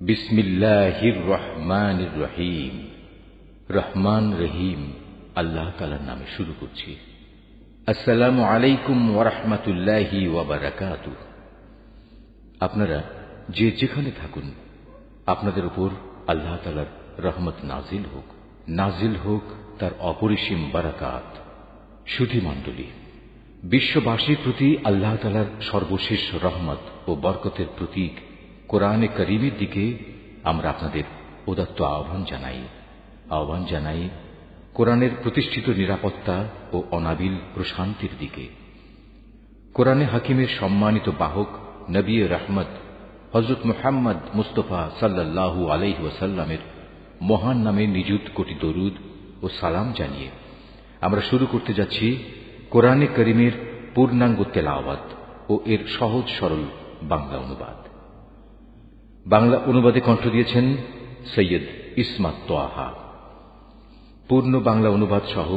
বিসমিল্লাহির রহমান রহিম। রহমান রহিম আল্লাহ তালার নামে শুরু করছি। আসসালামু আলাইকুম ওরহমতুল্লাহি ওয়াবারাকাতু আপনারা যে যেখানে থাকুন, আপনাদের উপর আল্লাহ তালার রহমত নাজিল হোক। নাজিল হোক তার অপরিসীম বারাকাত। সুধী মণ্ডলী, বিশ্ববাসীর প্রতি আল্লাহ তালার সর্বশেষ রহমত ও বরকতের প্রতীক কোরআনে করিমের দিকে আমরা আপনাদের উদাত্ত আহ্বান জানাই। আহ্বান জানাই কোরআনের প্রতিষ্ঠিত নিরাপত্তা ও অনাবিল প্রশান্তির দিকে। কোরআনে হাকিমের সম্মানিত বাহক নবী রহমত হজরত মোহাম্মদ মুস্তফা সাল্লাহু আলাইহ ওয়াসাল্লামের মহান নামে নিযুত কোটি দরুদ ও সালাম জানিয়ে আমরা শুরু করতে যাচ্ছি কোরআনে করিমের পূর্ণাঙ্গ তেলাওয়াত ও এর সহজ সরল বাংলা অনুবাদ। বাংলা অনুবাদে কণ্ঠ দিয়েছেন সৈয়দ ইসমাত তোয়াহা। পূর্ণ বাংলা অনুবাদ সহ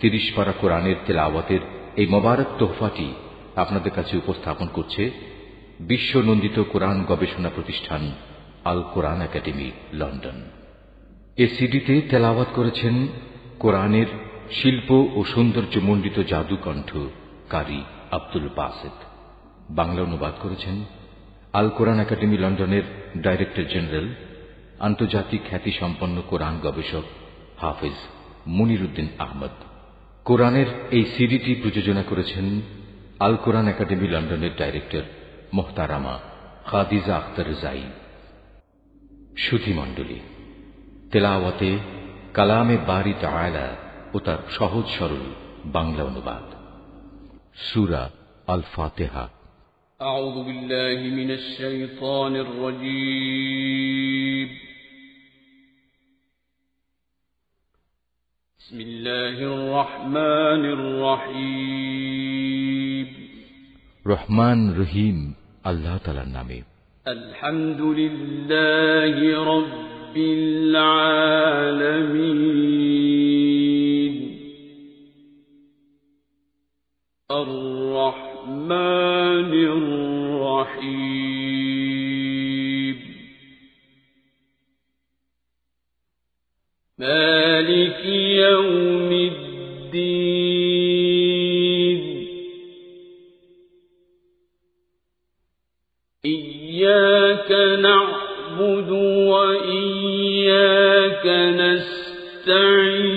তিরিশ পারা কোরআনের তেলাওয়াতের এই মোবারক তোহফাটি আপনাদের কাছে উপস্থাপন করছে বিশ্বনন্দিত কোরআন গবেষণা প্রতিষ্ঠান আল কোরআন একাডেমি, লন্ডন। এ সিডিতে তেলাওয়াত করেছেন কোরআনের শিল্প ও সৌন্দর্যমণ্ডিত জাদুকণ্ঠ কারি আব্দুল বাসেদ। বাংলা অনুবাদ করেছেন আল কোরআন একাডেমি লন্ডনের ডাইরেক্টর জেনারেল, আন্তর্জাতিক খ্যাতিসম্পন্ন কোরআন গবেষক হাফিজ মুনিরুদ্দিন আহমদ। কোরআনের এই সিডিটি প্রযোজনা করেছেন আল কোরআন একাডেমি লন্ডনের ডাইরেক্টর মোহতারামা খাদিজা আখতার জাই। সুধীমণ্ডলী তেলাওয়াতে কালামে বারি তায়লা ও তার সহজ সরল বাংলা অনুবাদ। সুরা আল ফাতেহা। أعوذ بالله من الشيطان الرجيم بسم الله الرحمن الرحيم রহমান রহিম আল্লাহ তালার নামে الحمد لله رب العالمين الرحمن الرحيم. مالك يوم الدين. إياك نعبد وإياك نستعين.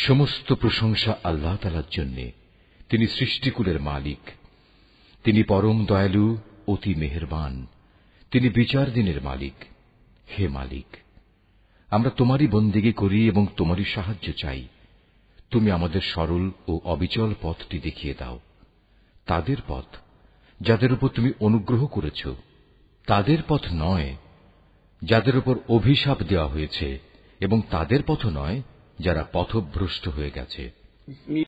সমস্ত প্রশংসা আল্লাহ তালার জন্যে। তিনি সৃষ্টিকুলের মালিক। তিনি পরম দয়ালু, অতি মেহেরবান। তিনি বিচার দিনের মালিক। হে মালিক, আমরা তোমারই বন্দিগি করি এবং তোমারই সাহায্য চাই। তুমি আমাদের সরল ও অবিচল পথটি দেখিয়ে দাও। তাদের পথ, যাদের উপর তুমি অনুগ্রহ করেছ, তাদের পথ নয়, যাদের উপর অভিশাপ দেওয়া হয়েছে এবং তাদের পথ নয় যারা পথভ্রষ্ট হয়ে গেছে।